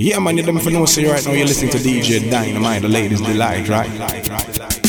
Yeah, man, you don't know say right now you're listening to DJ Dynamite, the ladies' delight, right?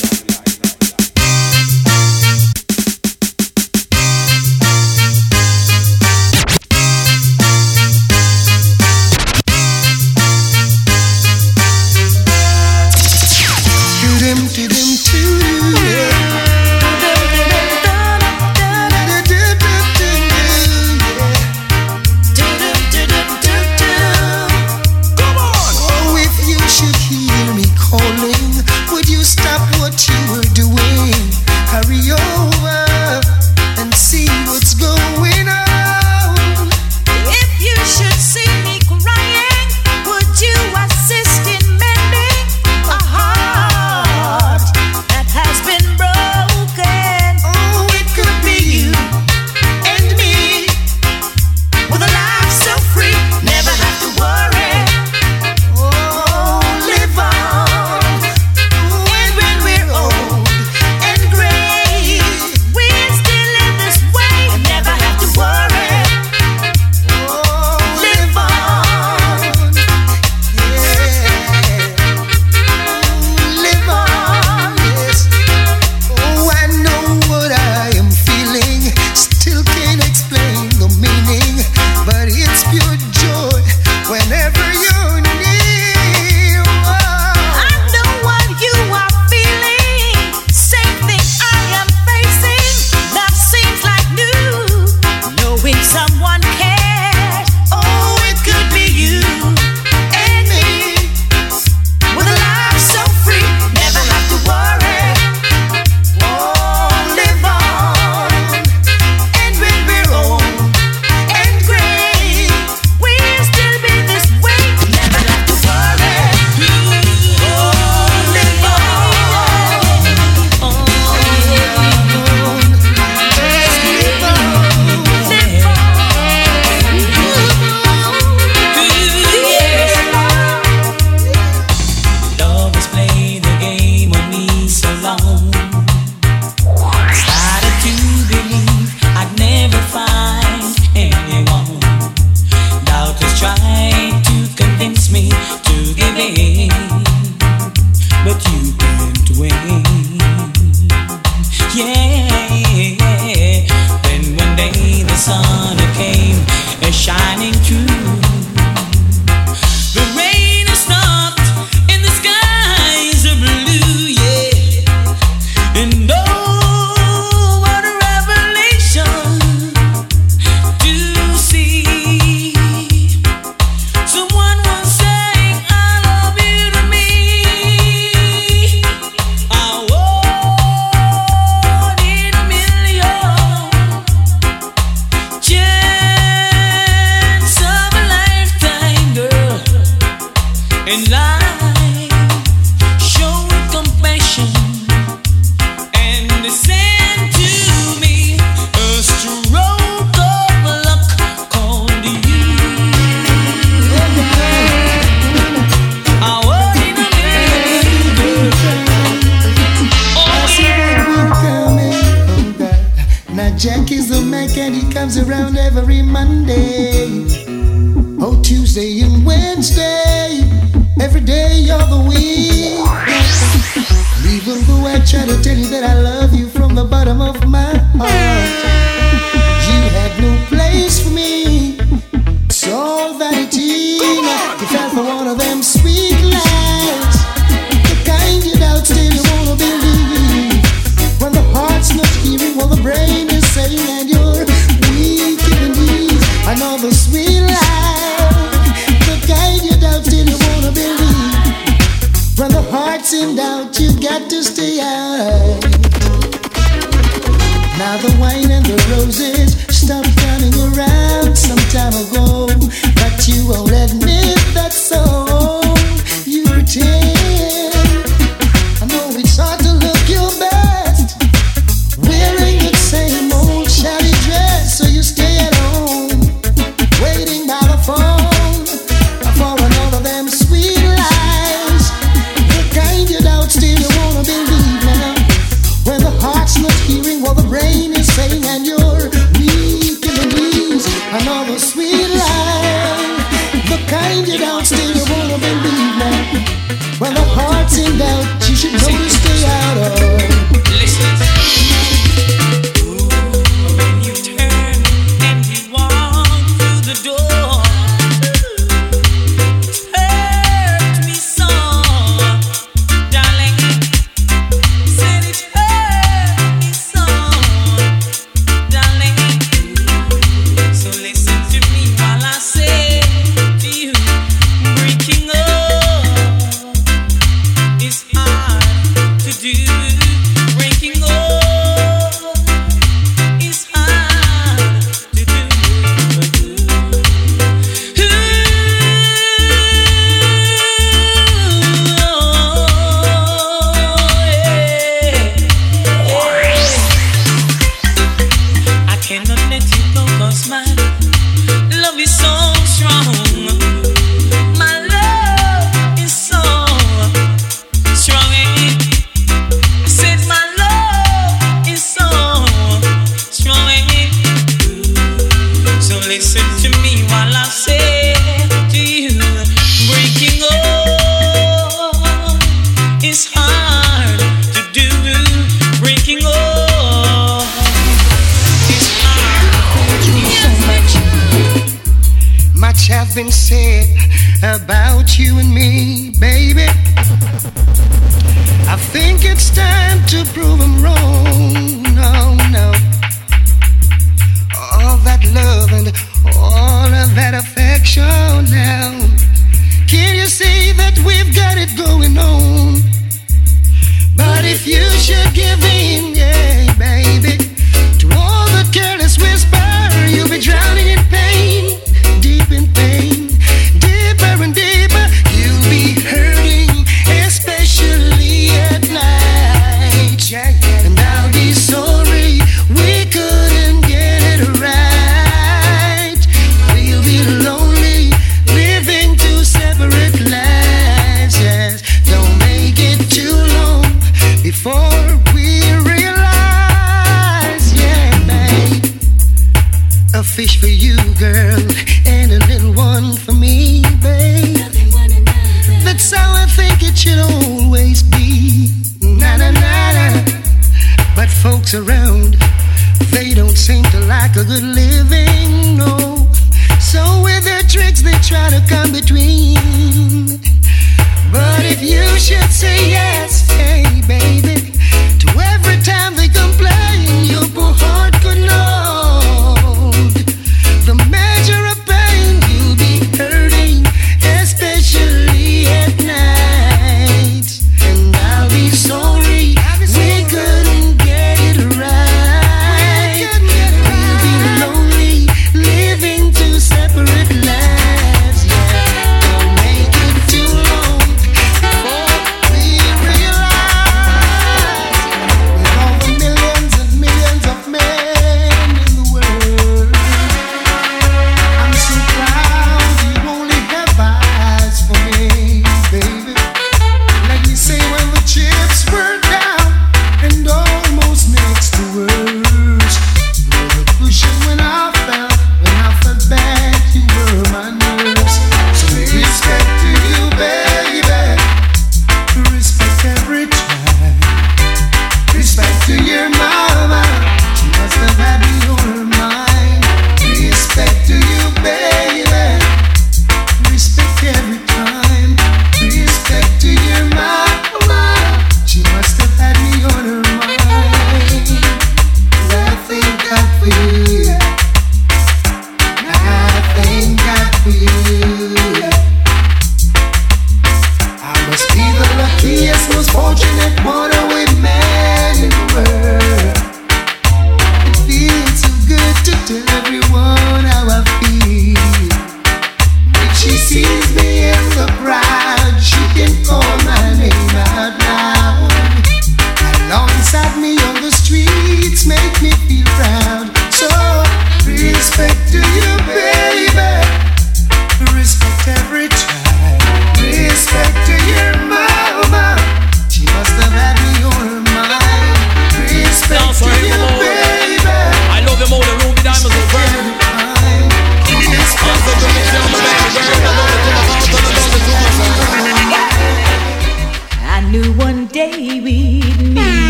Good. lead.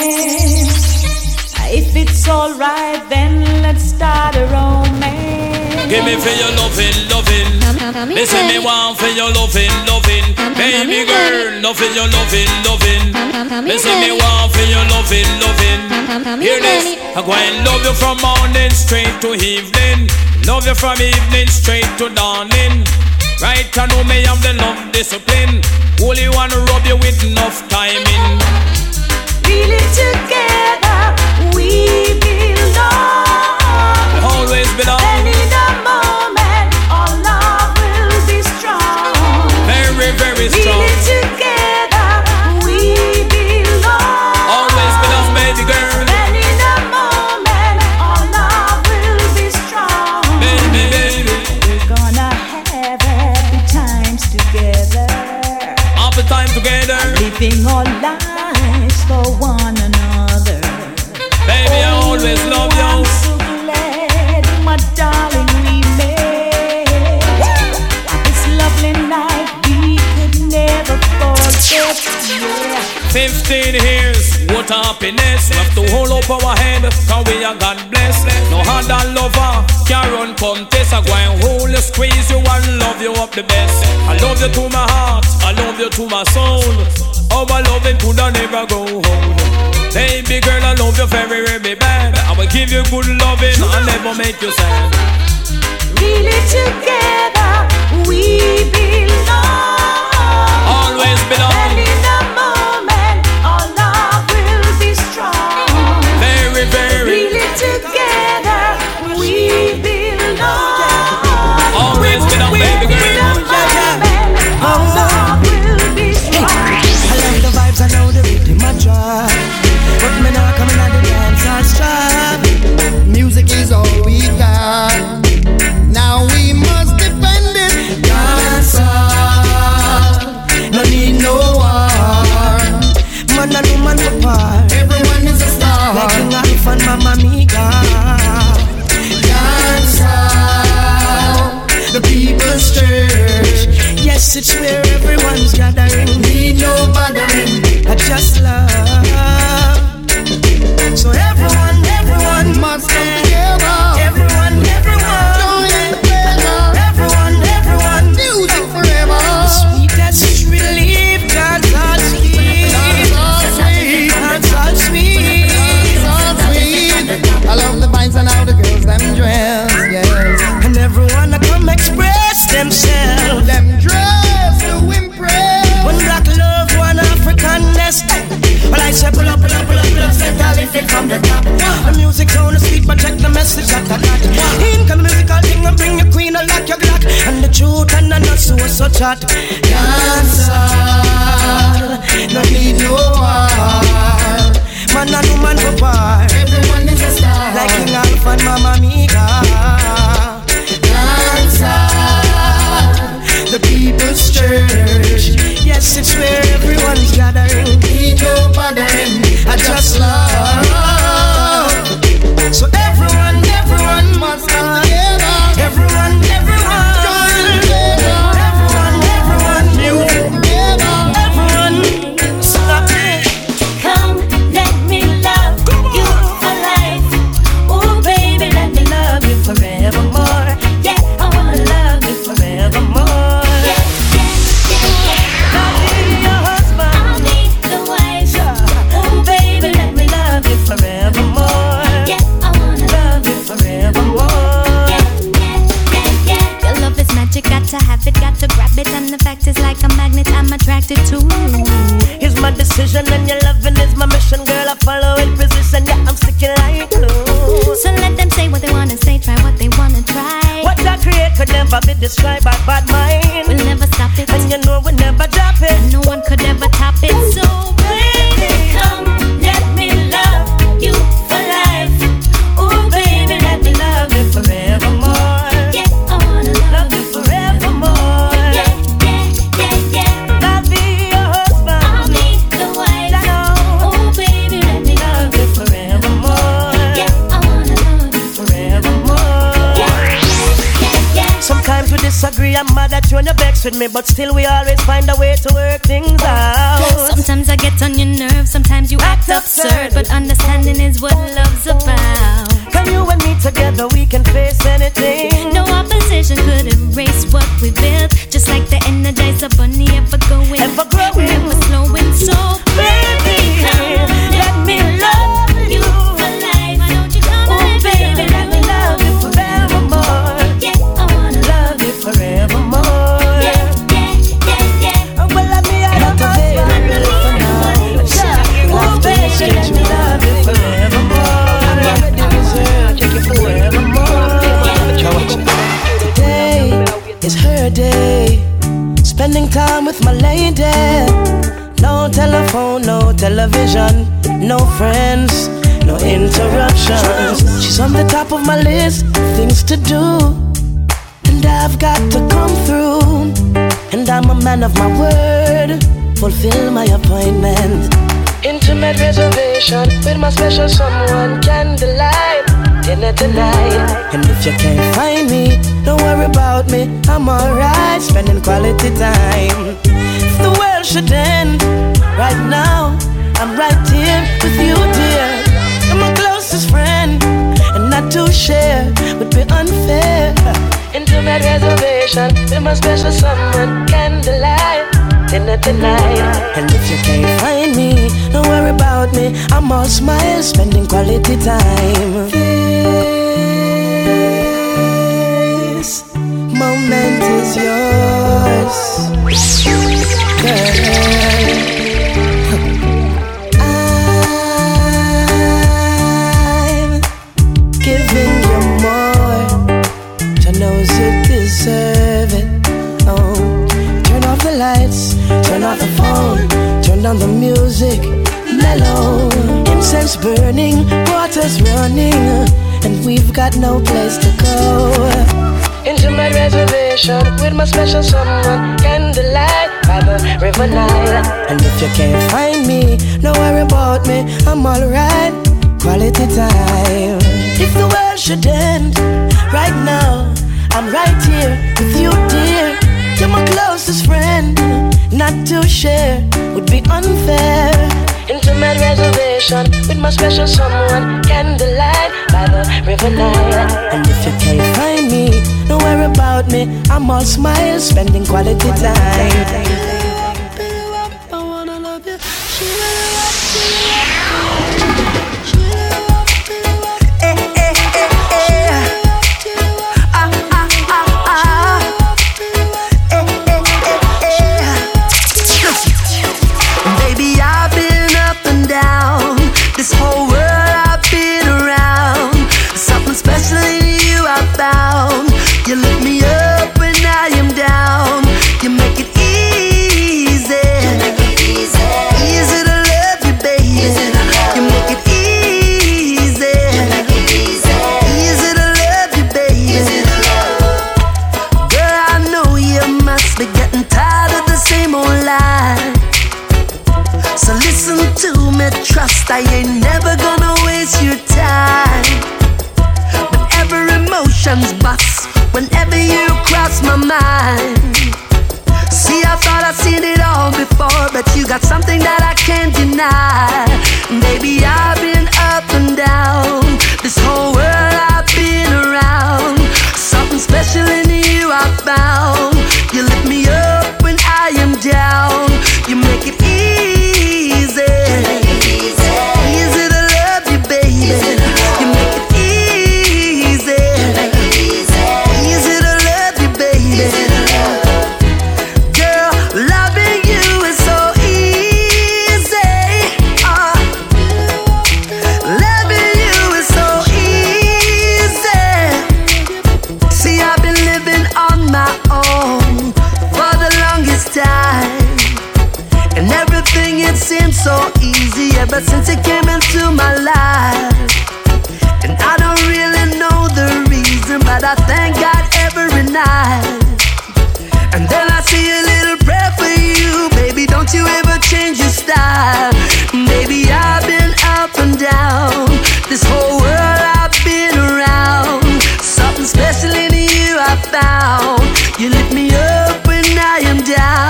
romance. If it's alright, then let's start a romance. Give me for your loving, loving. Listen, me want for your loving, loving. Baby girl, love for your loving, loving. Listen, me want for your loving, loving. Hear this, I go and love you from morning straight to evening. Love you from evening straight to dawning. Right, I know me have the love discipline. Only wanna rub you with enough timing belong. 15 years, what a happiness. We have to hold up our head, cause we are God bless. No other lover can run contest. I go and hold you, squeeze you, and love you up the best. I love you to my heart, I love you to my soul. Our loving could I never go home. Baby girl, I love you very, very bad. I will give you good loving, I'll never make you sad. Really together we belong. Always belong. Together we belong. Always belong, baby girl. In our love will be strong. I love the vibes, I know the rhythm I. But me not coming at the dance, I strive. Music is all we got. Mama Mia. Dance the people's church. Yes, it's where everyone's gathering. Need no bothering. I just love. So everyone, everyone must come together. Everyone, everyone. Dress, yes. And everyone I come express themselves. Them dress to impress. One black love, one African nest. Well, I say pull up, pull up, pull up, pull up, set I lift it from the top. The music sound is sweet, but check the message that I got. In come the musical thing and bring your queen, I lock your glock. And the truth and the not so so chat. Dancer, no need no war. Man and woman for par. Everyone is a star. Like King Alpha and Mama Mia. Dancer, the people's church. Yes, it's where everyone's gathering. No bothering. I just love. So Decision and your loving is my mission, girl. I follow in position, yeah, I'm sticking like glue. So let them say what they wanna say, try what they wanna try. What I create could never be described by bad mind. With me, but still we always of my list, of things to do. And I've got to come through. And I'm a man of my word, fulfill my appointment. Intimate reservation with my special someone, candlelight, dinner tonight. And if you can't find me, don't worry about me, I'm alright, spending quality time. If the world should end, Right now, I'm right here with you, dear. You're my closest friend, to share would be unfair. Intimate reservation with my special someone, candlelight dinner tonight. And if you can't find me, don't worry about me. I'm all smiles, spending quality time. This moment is yours, girl. Lights, turn off the phone, turn down the music, mellow. Incense burning, water's running, and we've got no place to go. Into my reservation with my special someone, candlelight by the river Nile. And if you can't find me, don't worry about me, I'm alright. Quality time. If the world should end right now, I'm right here with you, dear. You're my closest friend. Not to share would be unfair. Intimate reservation with my special someone, candlelight by the river Nile. And if you can't find me, don't worry about me. I'm all smiles, spending quality time. Got something that I can't deny. Baby, I've on for the longest time. And everything it seems so easy ever since it came into my life. And I don't really know the reason, but I thank God every night. And then I say a little prayer for you, baby. Don't you ever change your style, baby. I've been up and down. This whole world I've been around. Something special in you I found. You lift me up when I am down.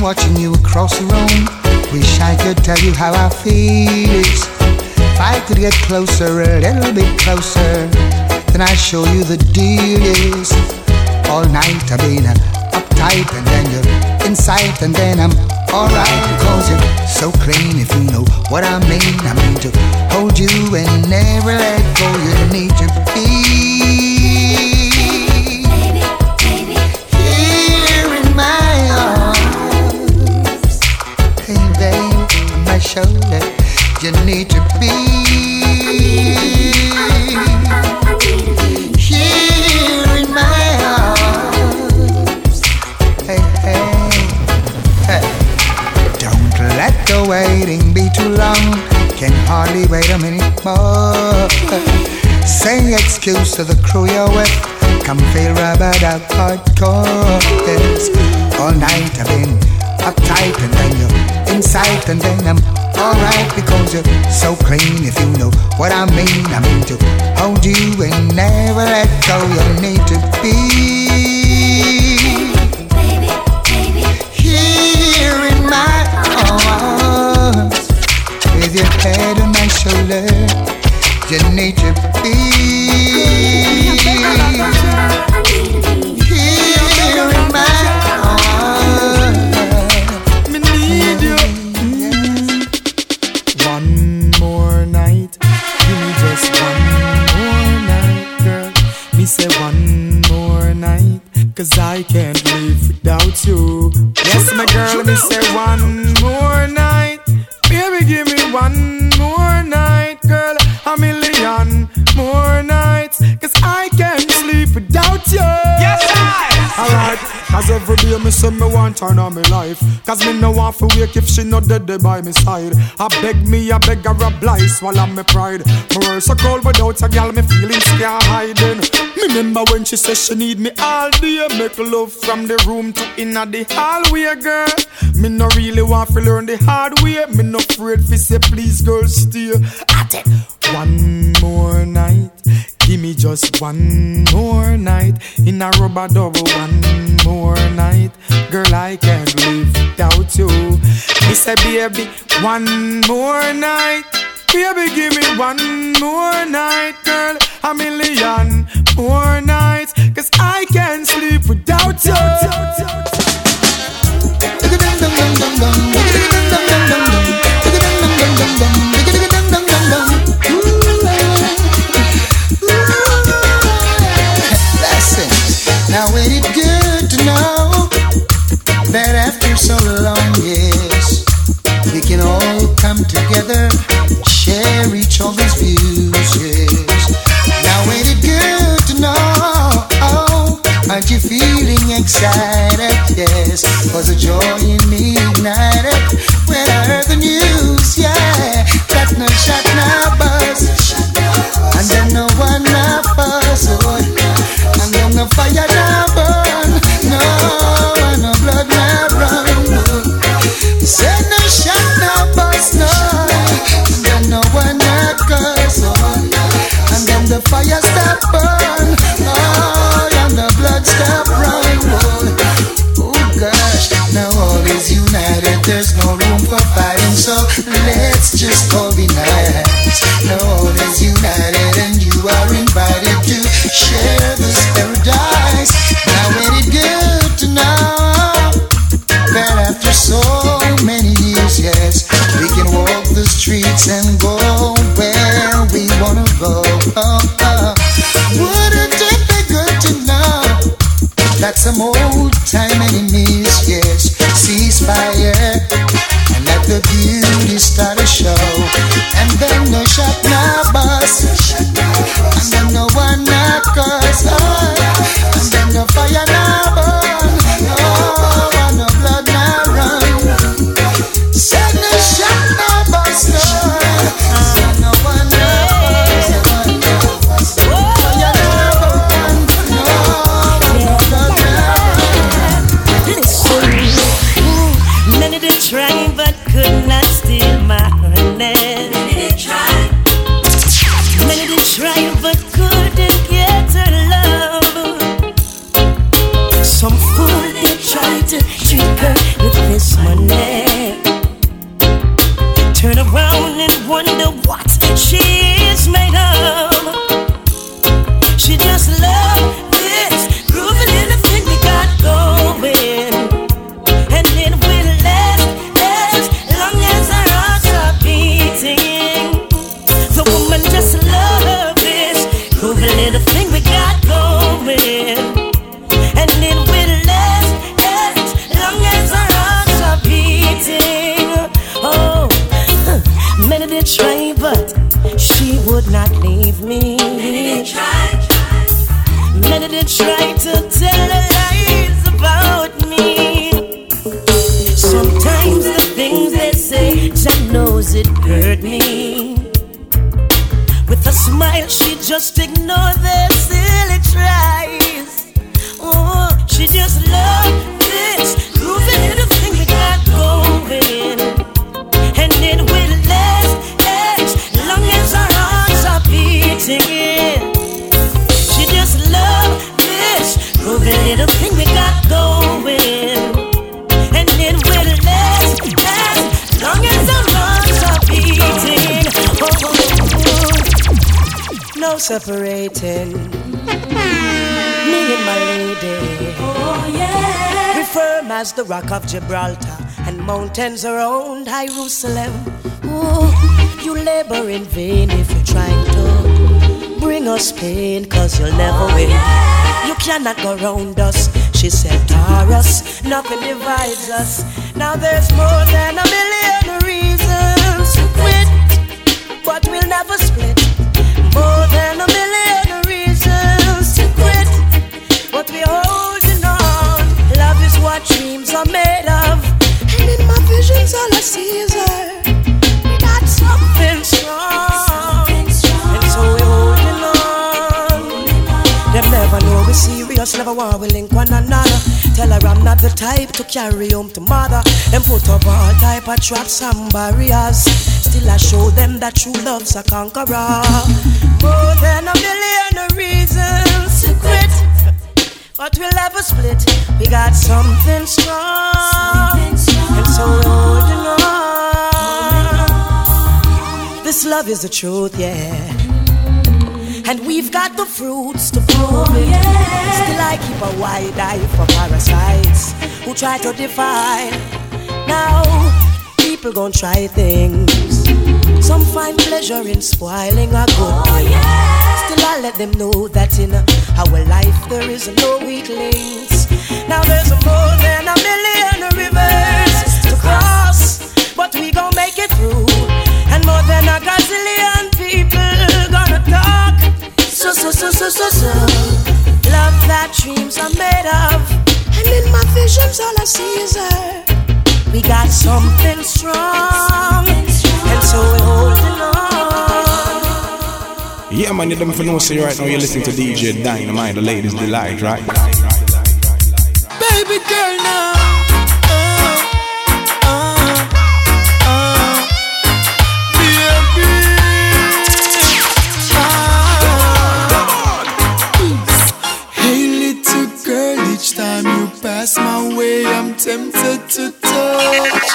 Watching you across the room. Wish I could tell you how I feel. If I could get closer, a little bit closer, then I'd show you the deal is. All night I've been uptight, and then you're inside, and then I'm alright because you're so clean. If you know what I mean, I mean to hold you and never let go. You need to be Can wait a minute more. Say excuse to the crew you're with. Come feel rubber duck hardcore. Yes. All night I've been uptight and then you're inside and then I'm alright because you're so clean. If you know what I mean, I mean to hold you and never let go. You need to be baby, baby, here in my arms with your head on my shoulder. You need be turn on me life. Cause me no want to wake if she not dead there by me side. I beg me, I beg her swallow me pride. My world so cold without a gal, me feelings can't hiding. Me remember when she said she need me all day. Make love from the room to inna the hallway, girl. Me no really want to learn the hard way. Me no afraid fi say please, girl, stay. At it. One more night. Give me just one more night in a rubber double. One more night, girl, I can't live without you. Me say, baby, one more night. Baby, give me one more night, girl. A million more nights. Cause I can't sleep without you. Was a joy in me ignited separating me and my lady. Oh yeah. We firm as the rock of Gibraltar and mountains around Jerusalem. Ooh, you labor in vain if you're trying to bring us pain, cause you'll never oh, win. You cannot go round us. She said, Taurus, nothing divides us. Now there's more than a million reasons to quit, but we'll never split. Never know we serious, never want we link one another. Tell her I'm not the type to carry home to mother. Them put up all type of traps and barriers. Still I show them that true love's a conqueror. More than a million reasons to quit. But we'll never split. We got something strong. And so we're holding on. This love is the truth, yeah. And we've got the fruits to. Still, I keep a wide eye for parasites who try to define. Now, people gon' try things. Some find pleasure in spoiling a good oh, thing. Still, I let them know that in our life there is no weak links. Now, there's more than a million rivers to cross, but we gon' make it through. And more than a gazillion people gonna talk. So, so, so, so, so, so. Love that dreams are made of. And in my visions, all I see is her. We got something strong. And so we're holding on. Yeah, man, you them for know, say right now you're listening to DJ Dynamite, the ladies' delight, right? Baby girl now. Tempted to touch.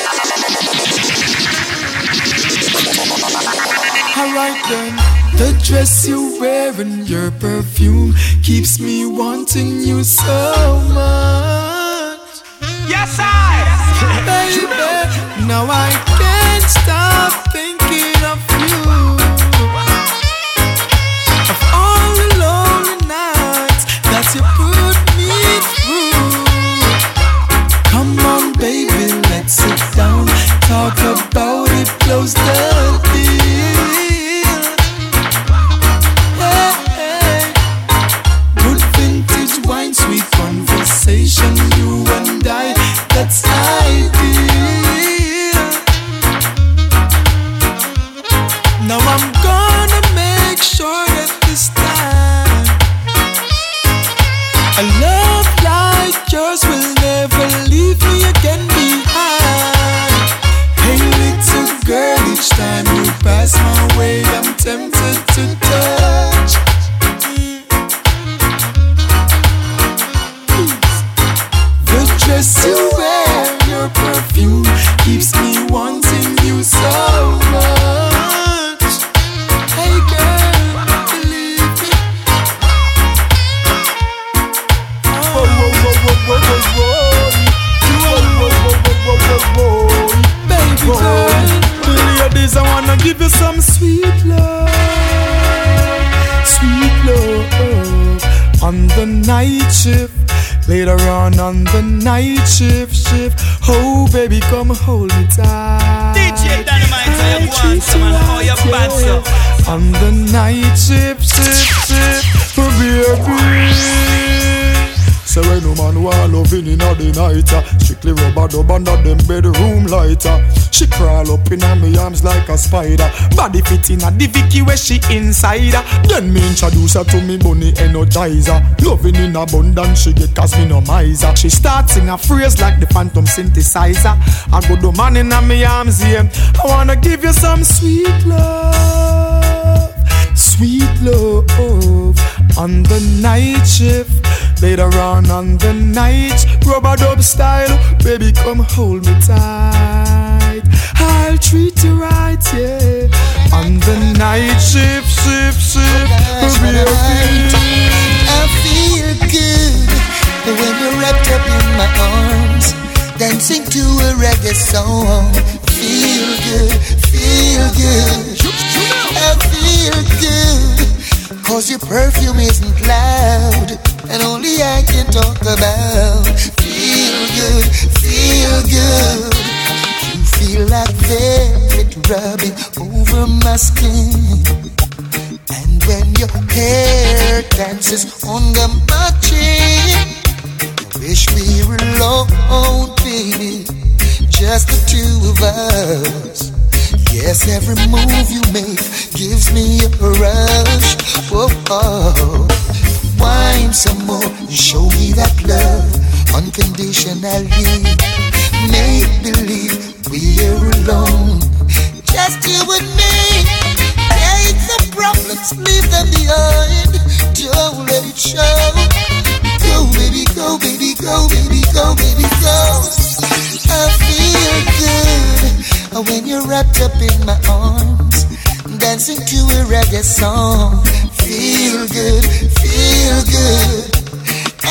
Alright then, the dress you wear and your perfume keeps me wanting you so much. Yes, I. Baby, now I can't stop thinking close the loving in the night Strictly rubber dub under them bedroom lighter. She crawl up in my arms like a spider. Body fit in a the Vicky where she inside. Then me introduce her to me bunny energizer. Loving in abundance she get cause me no She starts sing a phrase like the phantom synthesizer. I go the man in my arms yeah. I wanna give you some sweet love Sweet love. On the night shift Later on on the night, rubber dub style, baby come hold me tight. I'll treat you right, yeah. On the night shift, shift, shift, baby, I feel good when you're wrapped up in my arms, dancing to a reggae song. Feel good, feel good. I feel good, cause your perfume isn't loud and only I can talk about. Feel good, feel good. You feel like velvet rubbing over my skin. And when your hair dances on my chin, I wish we were alone, baby. Just the two of us. Yes, every move you make gives me a rush. Whoa, wine some more and show me that love unconditionally. Make believe we're alone, just you and me. Take the problems, leave them behind. Don't let it show. Go, baby, go, baby, go, baby, go, baby, go. I feel good when you're wrapped up in my arms, dancing to a reggae song. Feel good, feel good.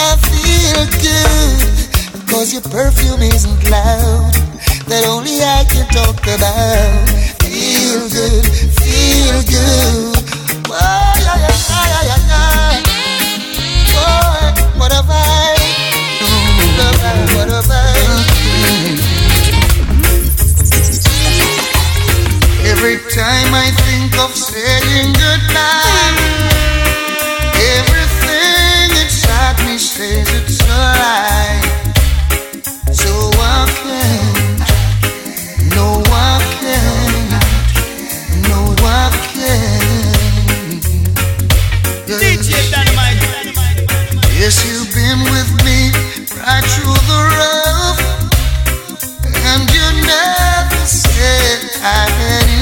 I feel good. Cause your perfume isn't loud. That only I can talk about. Feel good, feel good. Oh, yeah, yeah, yeah, yeah, yeah. Boy, what a vibe. Every time I think of saying goodbye everything inside me says it's alright. So I can't, no I can't, no I can't. DJ Dynamite. Yes, you've been with me right through the rough, and you never said I had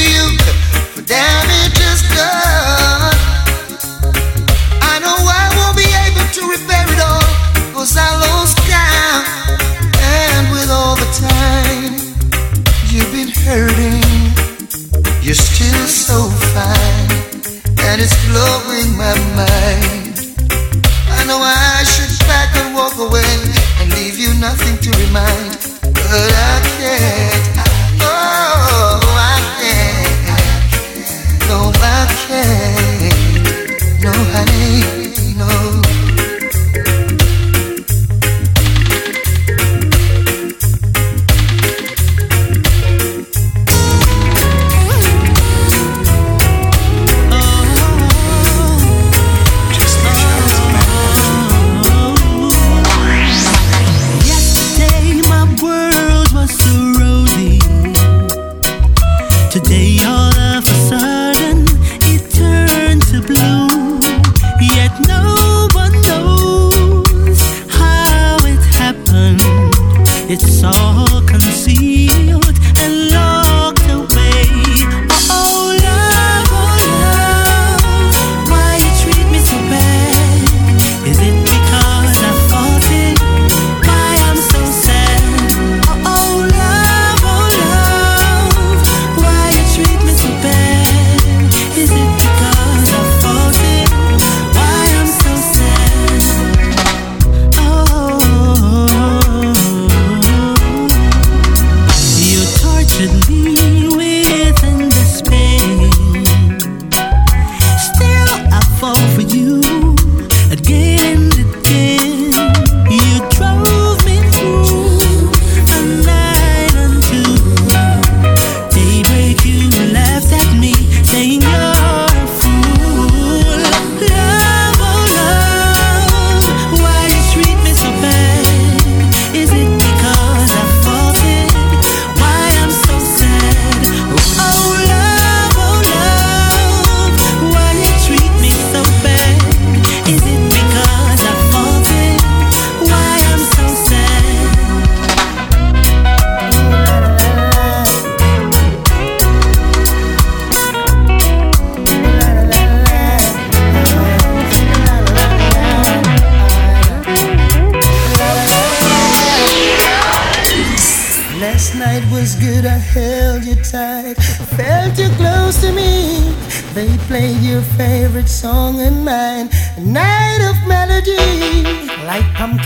losing my mind. I know I should back and walk away and leave you nothing to remind.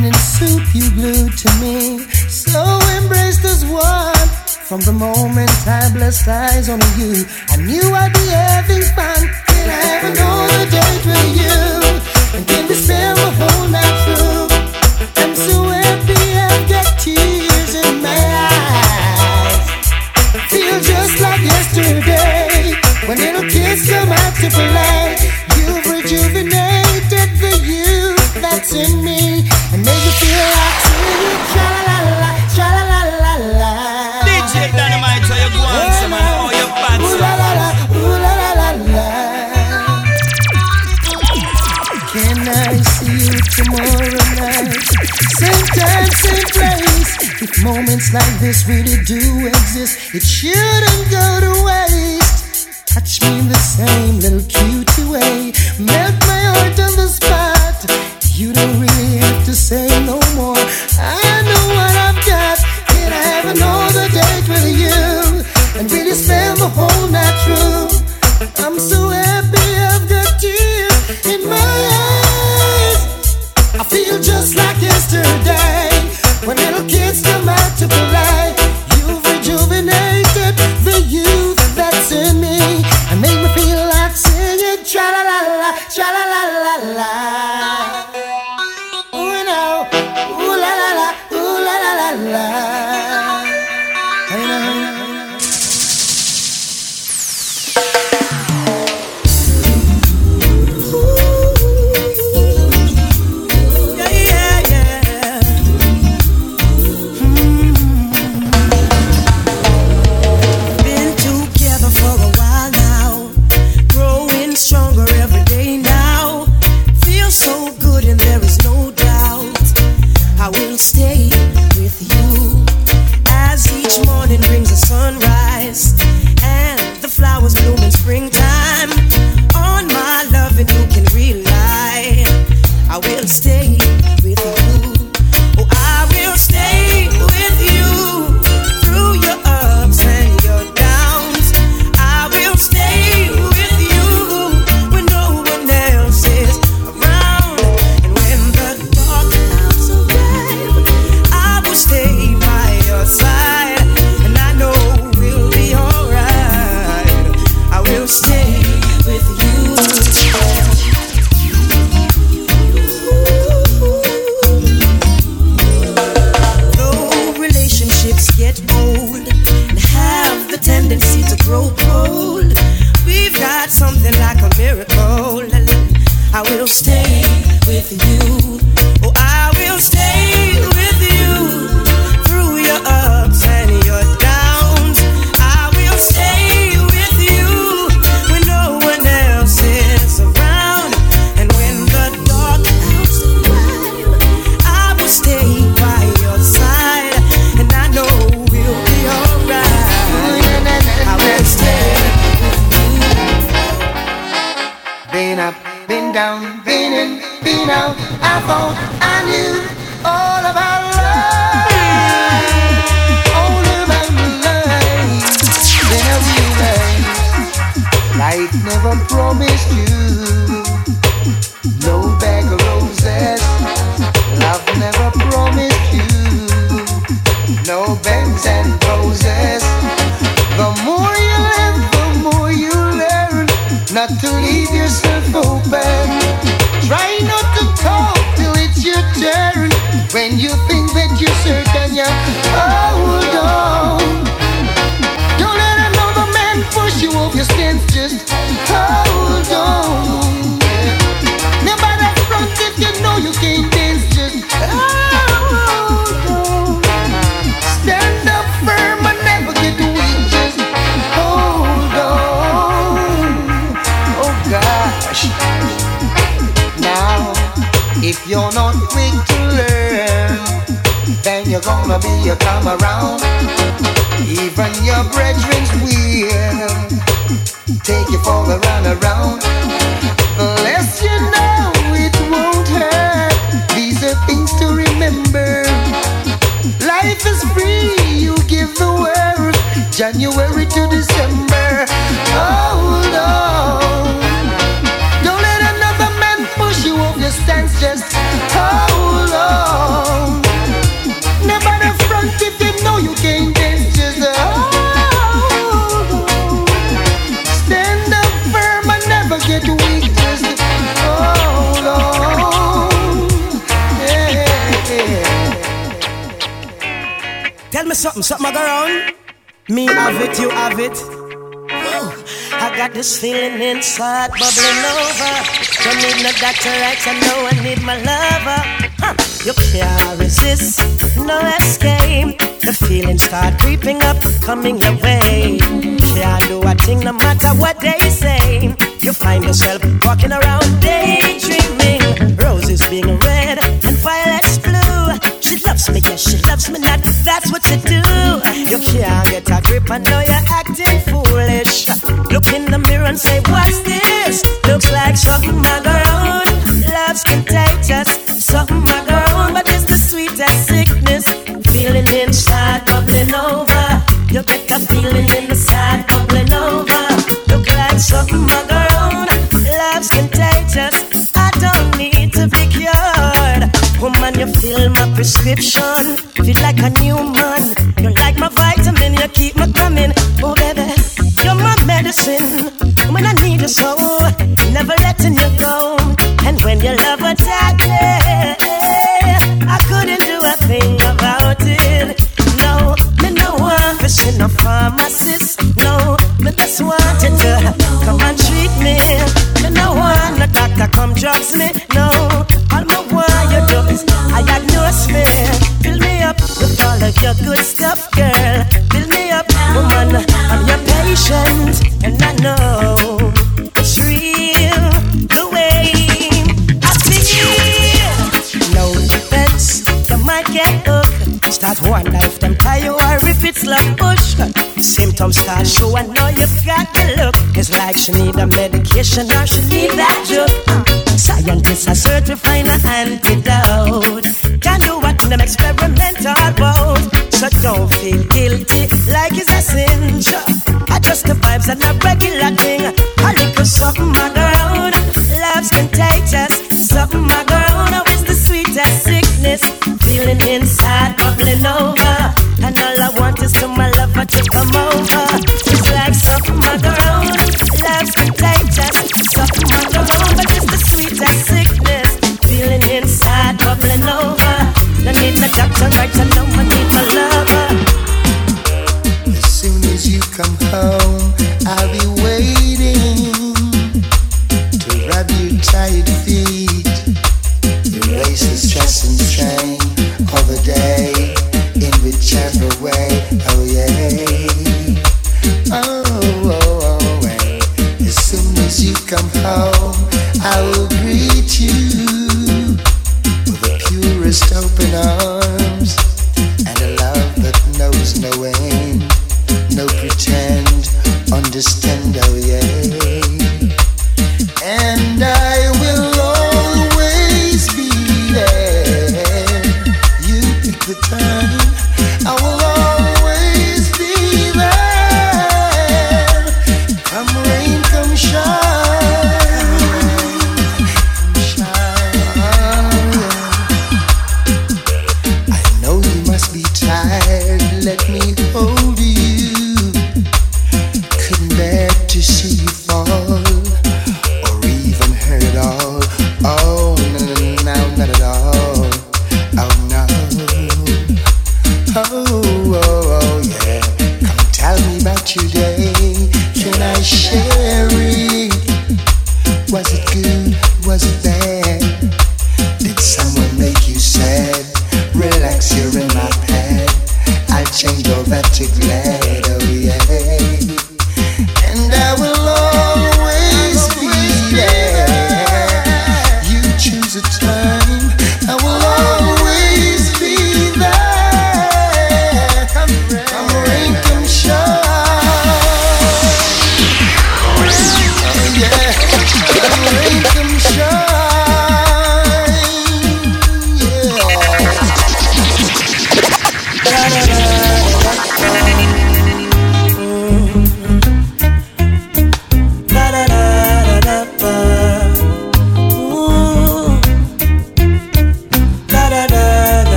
In and soup you glued to me. So embrace this one. From the moment I blessed eyes on you, I knew I'd be having fun. Can I have another date with you? And can we spend the whole night through? I'm so happy I've got tears in my eyes. Feel just like yesterday when little kids come out to play. You've rejuvenated the youth that's in me. Like this really do exist. It shouldn't go to waste. Touch me the same little you're not quick to learn, then you're gonna be a come around. Even your brethren will take you for a run around. Unless you know it won't hurt. These are things to remember. Life is free, you give the world. January to the Just hold on. Never the front if you know you can't dance. Just hold on. Stand up firm and never get weak. Just hold on. Yeah. Tell me something, something I go. Me have it, you have it. Whoa. I got this feeling inside bubbling over. Don't need no doctor, right? I know I need my lover. Huh. You can't resist, no escape. The feelings start creeping up, coming your way. Can't do a thing no matter what they say. You find yourself walking around daydreaming. Roses being red. She loves me, yes, she loves me not. That's what you do. You can't get a grip, I know you're acting foolish. Look in the mirror and say, What's this? Looks like something my girl. Love's contagious, something my girl, but it's the sweetest sickness. Feeling inside bubbling over. You get a feeling inside bubbling over. Look like something I grown. You fill my prescription. Feel like a new man. You're like my vitamin. You keep me coming. Oh, baby, you're my medicine. When I need you so, never letting you go. And when your love a me, I couldn't do a thing about it. No, me no to see no pharmacist. No, me just wanted to come and treat me. Me no want no doctor come drugs me. No, all of your good stuff, girl. Fill me up, woman. I'm your patient, and I know it's real the way I feel. No defense, you might get hooked. Start wonder if them tie you or if it's love push. Symptoms start show, I know you've got the look. It's like she need a medication or she need that drug. Scientists are certifying an antidote. Can do what them experimental about. So don't feel guilty like it's a sin. Sure. Adjust the vibes and a regular thing. A little something my girl. Love's contagious. Something my girl. Now it's the sweetest sickness. Feeling inside bubbling over. And all I want is to my lover to come over. It's like something my girl. Need no doctor right to know I need my lover. As soon as you come home, to glad, oh yeah.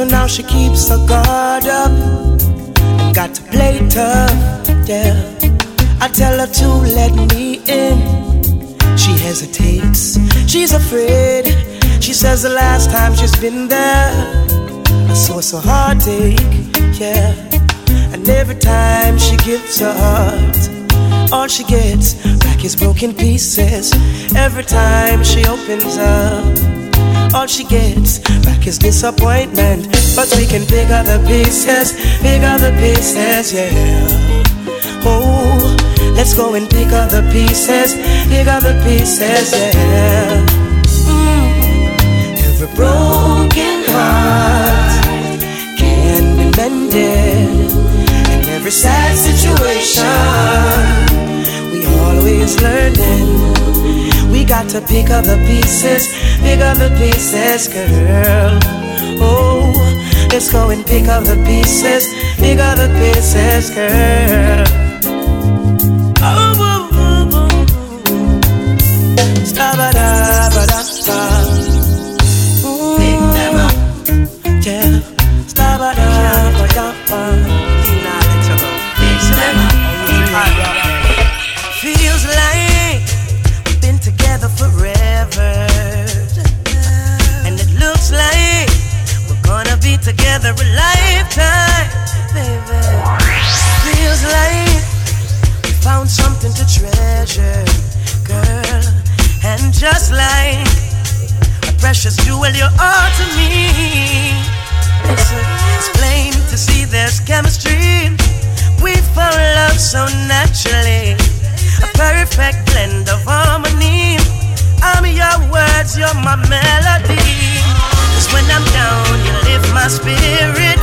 So now she keeps her guard up got to play tough. Yeah, I tell her to let me in. She hesitates, she's afraid. She says the last time she's been there, I saw some heartache. Yeah, and every time she gives her heart, all she gets back is broken pieces. Every time she opens up. All she gets back is disappointment. But we can pick up the pieces, pick up the pieces, yeah. Oh, let's go and pick up the pieces, pick up the pieces, yeah. Mm. Every broken heart can be mended, and every sad situation we always learning. Got to pick up the pieces, pick up the pieces, girl. Oh, let's go and pick up the pieces, pick up the pieces, girl. Oh, oh, oh, oh. oh. Stabba-dabba-dabba. Together a lifetime, baby. Feels like we found something to treasure, girl. And just like a precious jewel, you're to me. Listen, it's plain to see there's chemistry. We found love so naturally. A perfect blend of harmony. I'm your words, you're my melody. Cause when I'm down, you lift my spirit.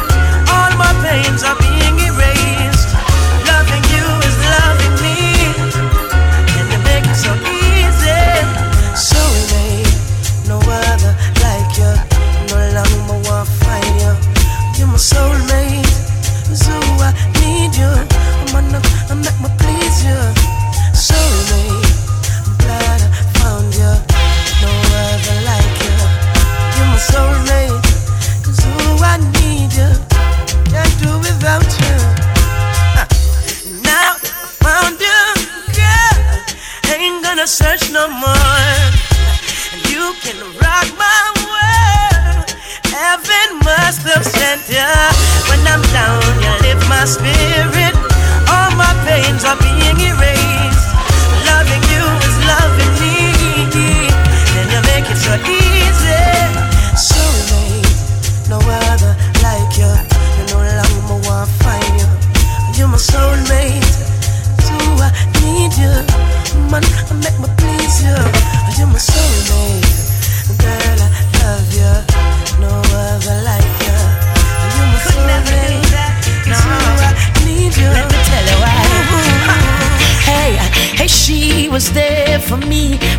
All my pains are being erased. Loving you is loving me. And it so easy. So no other like you. No longer you. You're my soulmate. So I need you. I'm gonna I make me please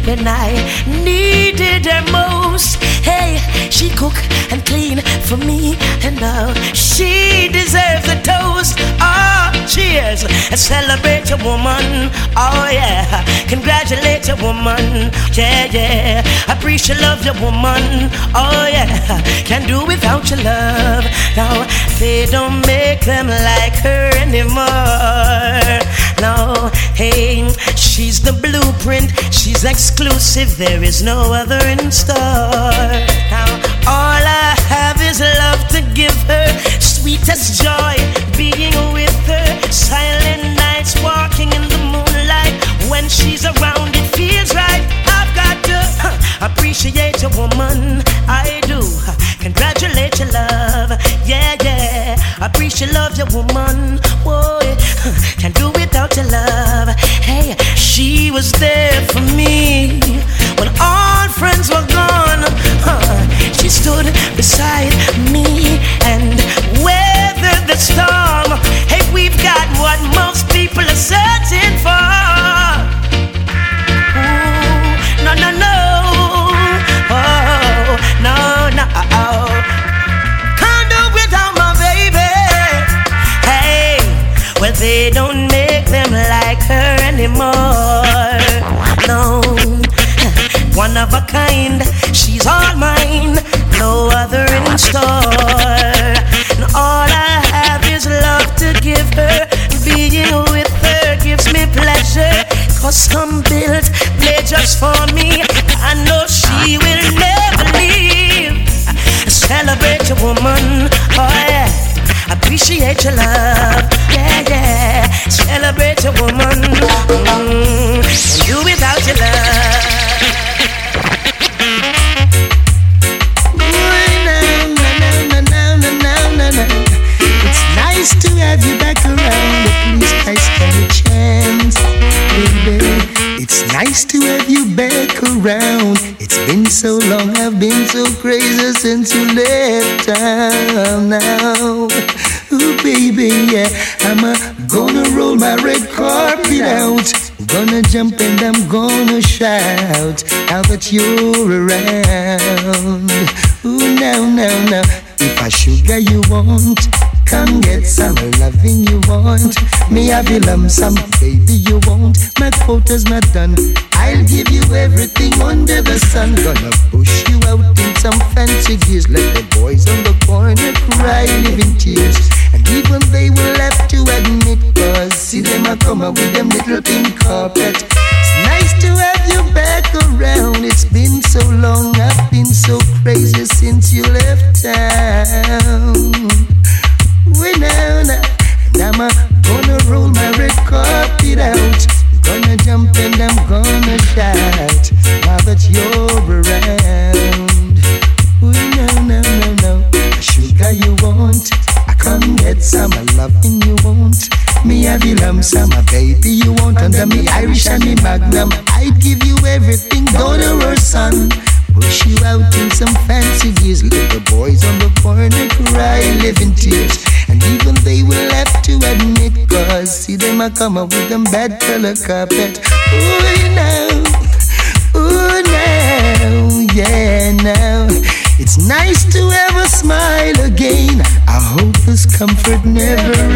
when I needed her most. Hey, she cook and clean for me, and now she deserves a toast. Ah, oh, cheers and celebrate your woman. Oh yeah, congratulate your woman. Yeah, yeah, appreciate love your woman. Oh yeah, can't do without your love. Now they don't make them like her anymore. No, hey, she's the blueprint. She's exclusive. There is no other in store. Now all I have is love to give her. Sweetest joy being with her. Silent nights walking in the moonlight. When she's around, it feels right. I've got to huh, appreciate your woman. I do. Congratulate your love. Yeah, yeah. Appreciate love your woman. for me. I know she will never leave. Celebrate your woman, oh yeah. Appreciate your love. that you're around. Ooh, no, no, no. If I sugar you want, come get some loving you want. Me have you lump sum, baby you want. My quota's not done come up with them bad color carpet. Ooh, now, ooh, now, yeah, now. It's nice to ever smile again. I hope this comfort never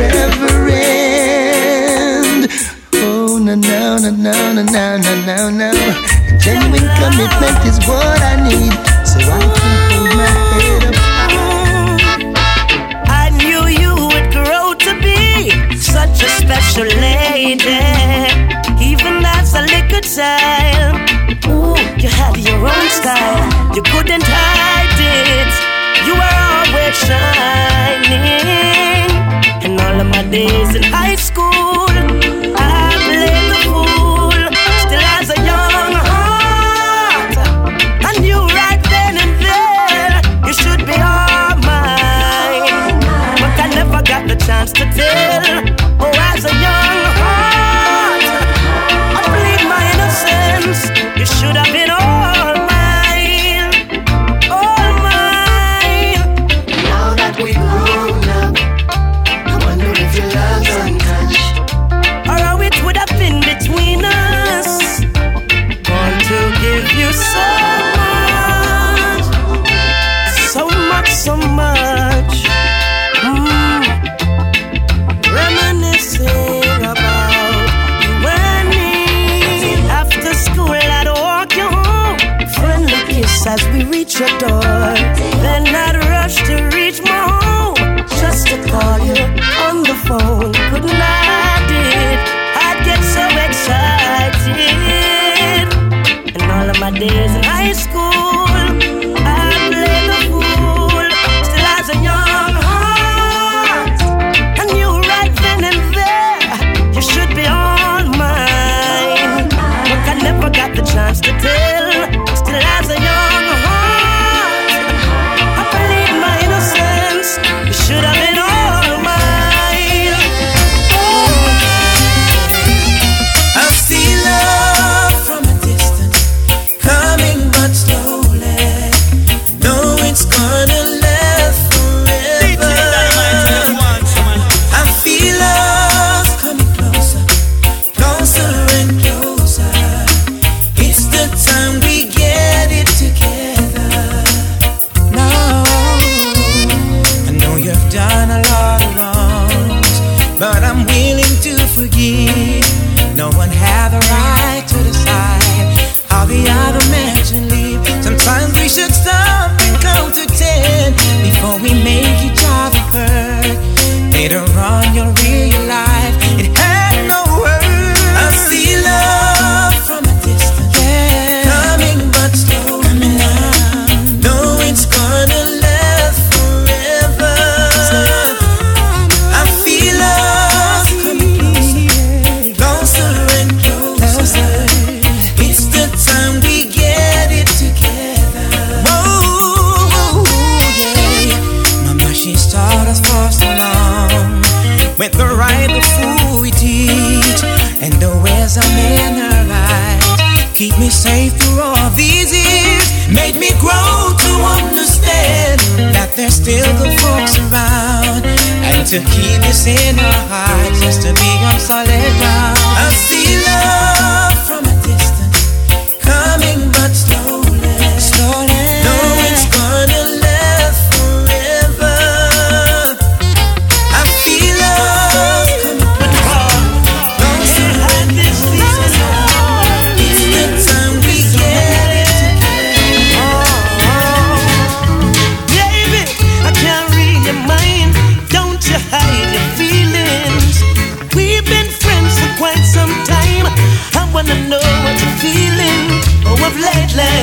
wanna know what you're feeling. Oh, of lately,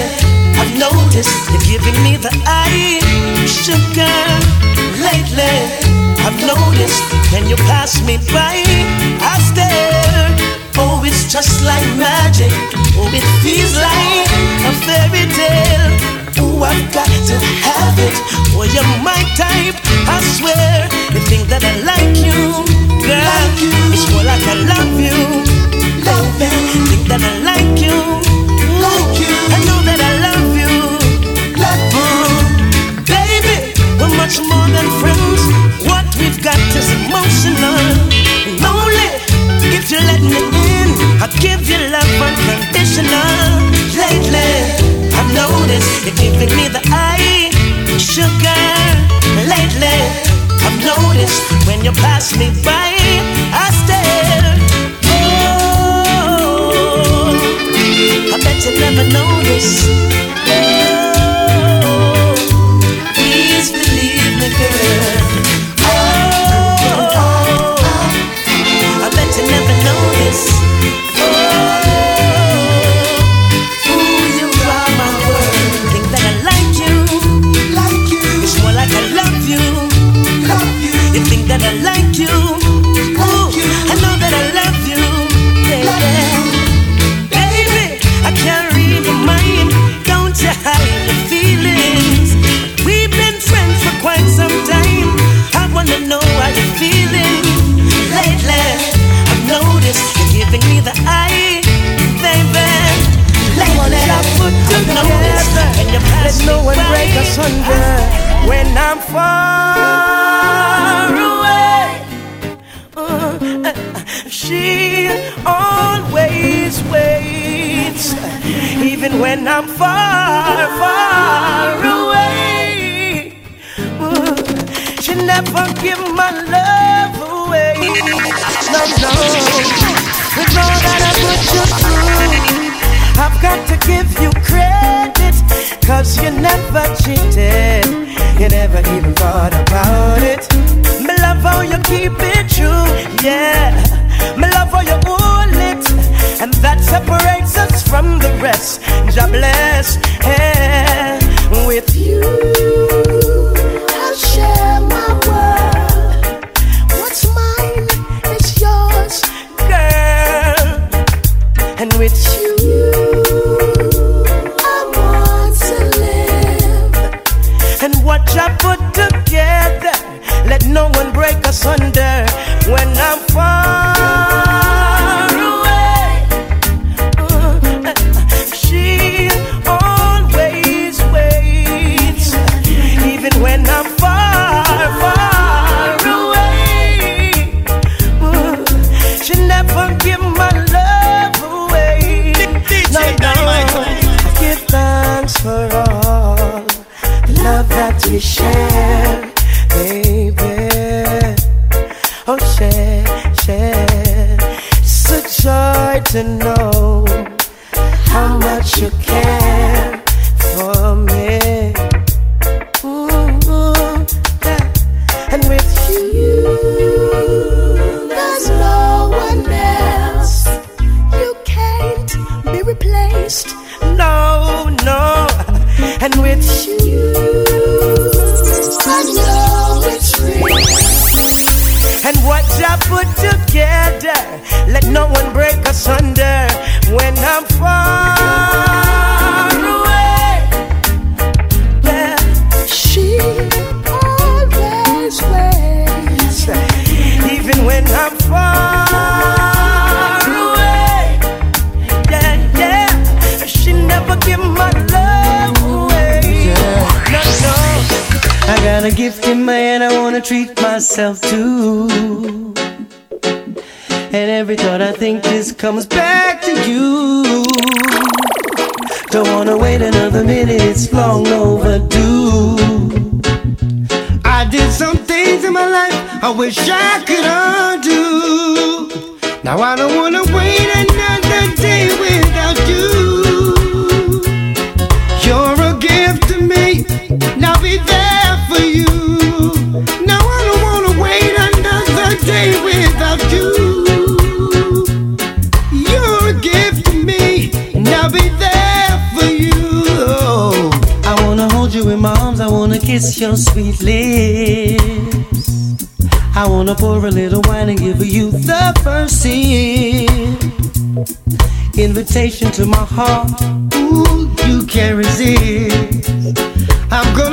I've noticed you're giving me the eye. Sugar, lately, I've noticed when you pass me by, I stare. Oh, it's just like magic. Oh, it feels like a fairy tale. Oh, I've got to have it. Oh, you're my type. I swear. You think that I like you, girl? Like you. It's more like I love you. You. Think that I like you. Like you. I know that I love you. Love you. Baby, we're much more than friends. What we've got is emotional. Only if you let me in, I'll give you love unconditional. Lately, I've noticed you're giving me the eye, sugar. Lately, I've noticed when you pass me by, I stare. You never noticed. Oh, please believe me, girl. Oh, I bet you never noticed. Oh, ooh, you are my world. Think that I like you, giving me the eye, baby. Lately, I've noticed when you pass Let no one break us under when I'm far away. Uh, she always waits, even when I'm far, far away. Uh, she never give my love away. No, no. With all that I put you through, I've got to give you credit. Cause you never cheated. You never even thought about it. Me love how you keep it invitation to my heart. Ooh, you can't resist. I'm going.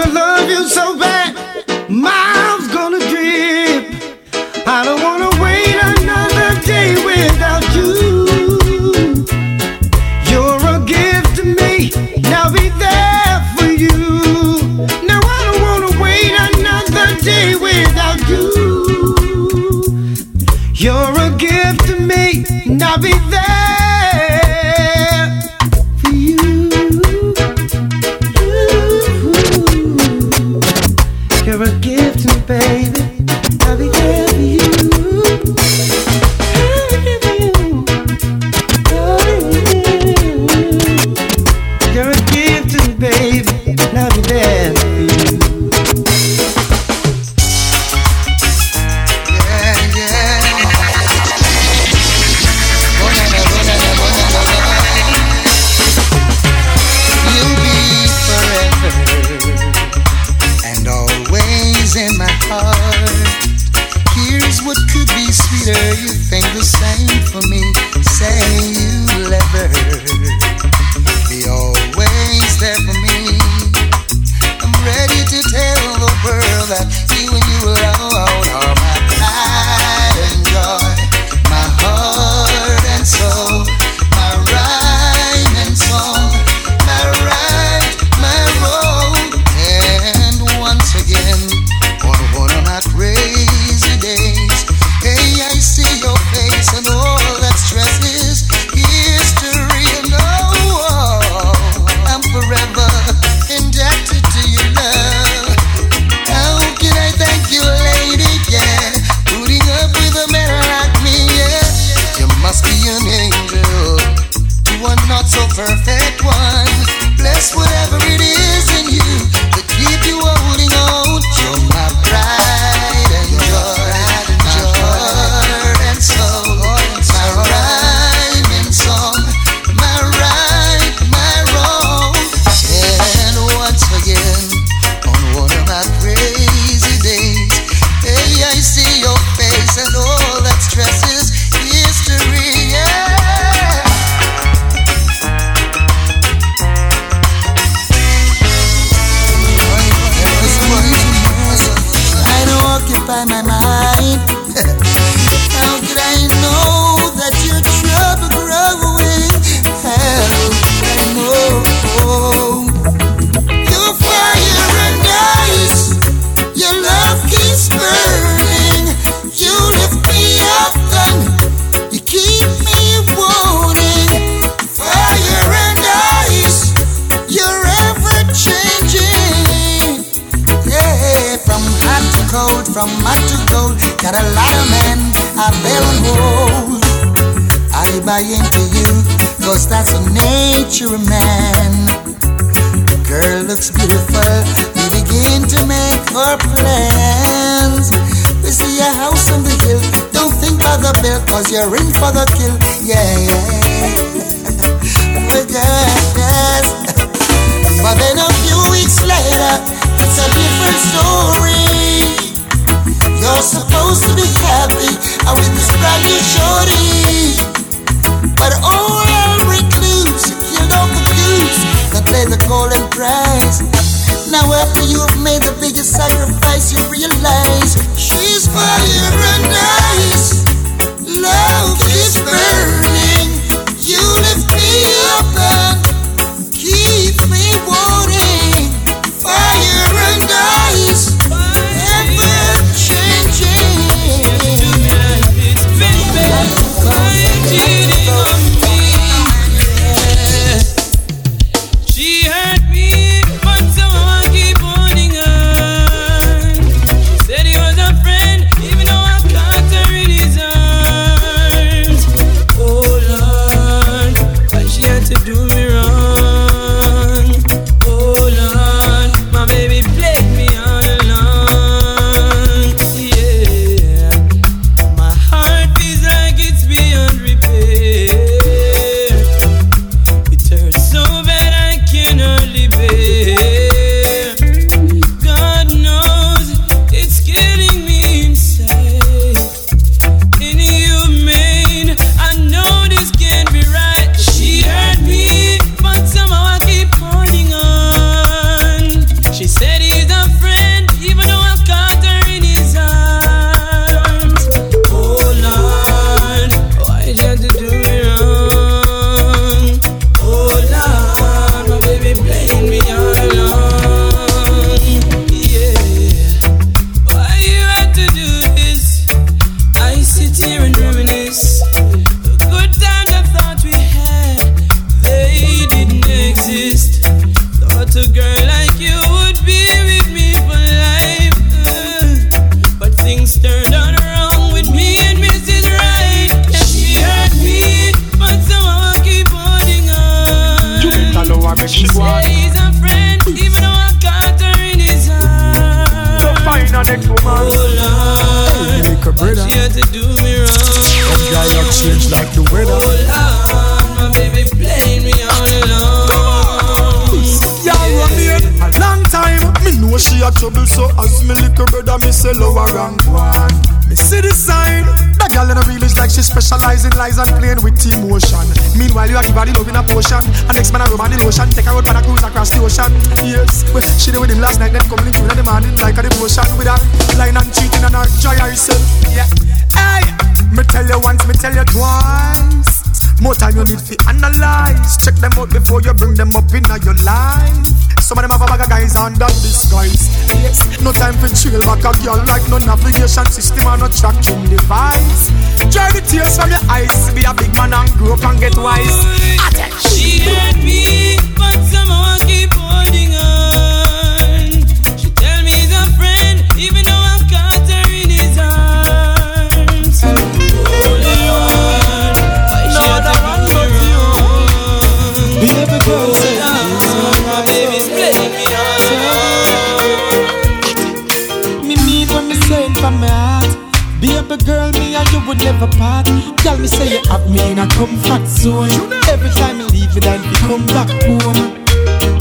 Me say you have me in a comfort zone. Every time you leave then you come back home.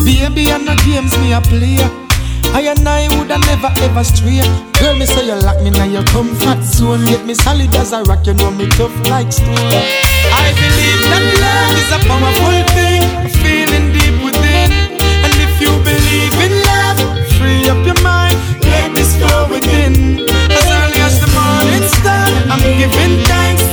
Baby, and no games me a play. I and I woulda never ever stray. Girl, me say you lock me in your comfort zone. Get me solid as a rock, you know me tough like stone. I believe that love is a powerful thing, a feeling deep within. And if you believe in love, free up your mind, let this flow within. As early as the morning star, I'm giving thanks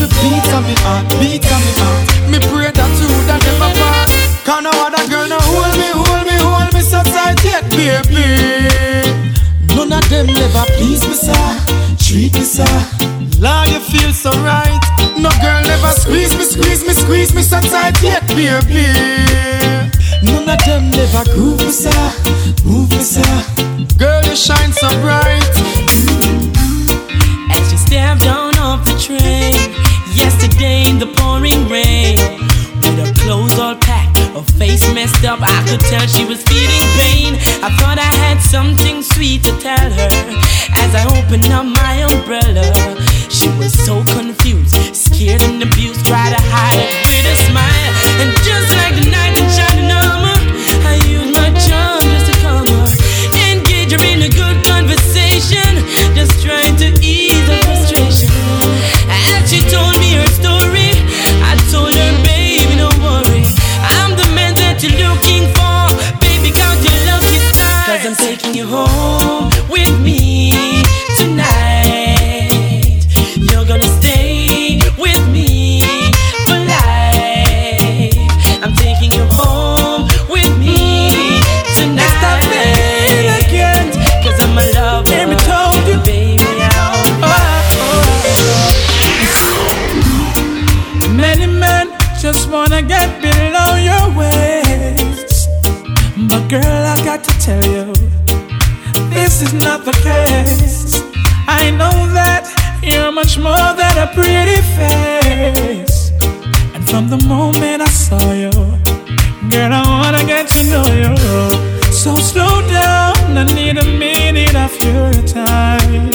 Every beat of me heart, beat of me heart, me pray that you that never part. Can no other girl no hold me, hold me, hold me so tight yet, baby. None of them never please me, sir. Treat me, sir. Lord, you feel so right. No girl never squeeze me, squeeze me, squeeze me so tight yet, baby. None of them never groove me, sir. Move me, sir. Girl, you shine so bright. As she stepped down off the train Yesterday in the pouring rain. With her clothes all packed, her face messed up I could tell she was feeling pain. I thought I had something sweet to tell her. As I opened up my umbrella She was so confused, scared and abused Tried to hide it with a smile. And just like the night home with me tonight You're gonna stay with me for life I'm taking you home with me tonight Stop playing again. Cause I'm a lover Hear told you. Baby, I'm Many men just wanna get below your waist. But girl, I got to tell you, this is not the case. I know that you're much more than a pretty face. And from the moment I saw you, girl, I wanna get to know you. So slow down, I need a minute of your time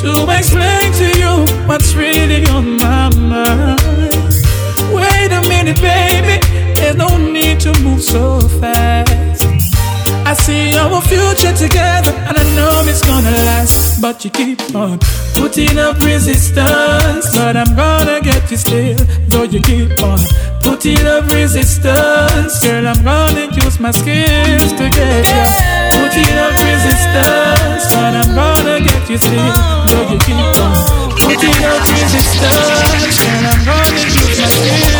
to explain to you what's really on my mind. Wait a minute, baby, there's no need to move so fast. I see our future together, and I know it's gonna last. But you keep on putting up resistance. But I'm gonna get you still, though you keep on putting up resistance. Girl, I'm gonna use my skills to get you. Putting up resistance, but I'm gonna get you still, though you keep on putting up resistance. Girl, I'm gonna use my skills.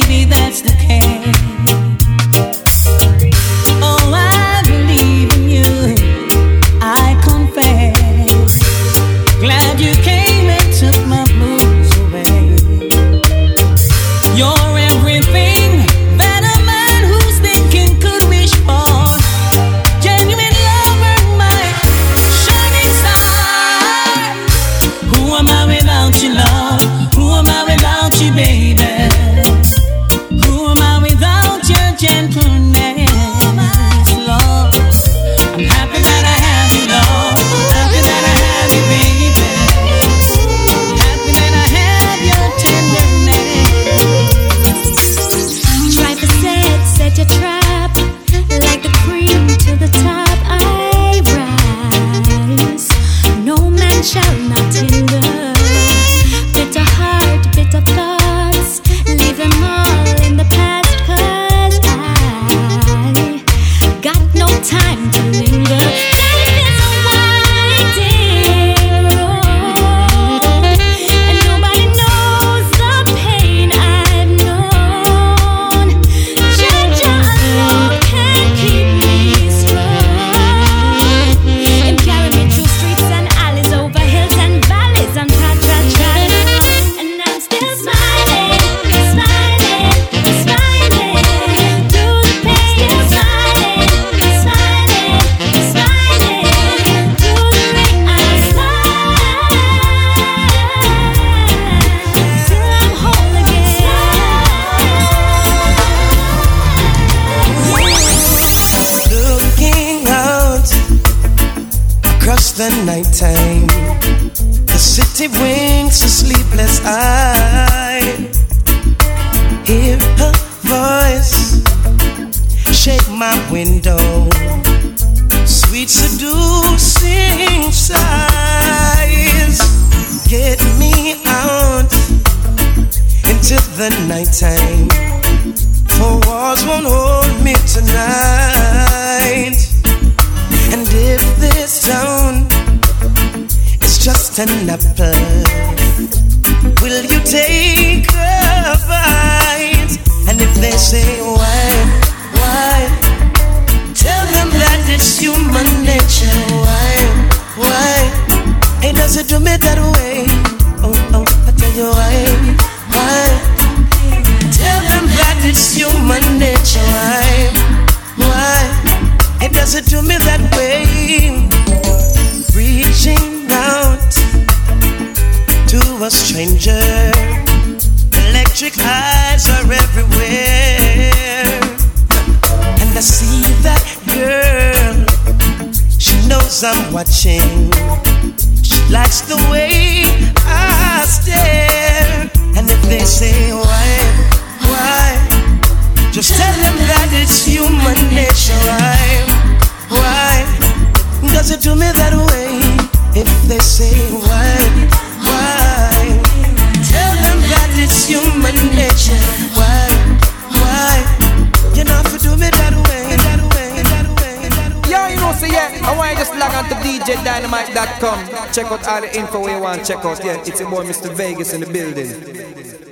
Check out all the info you want, check out, yeah, it's your boy Mr. Vegas in the building.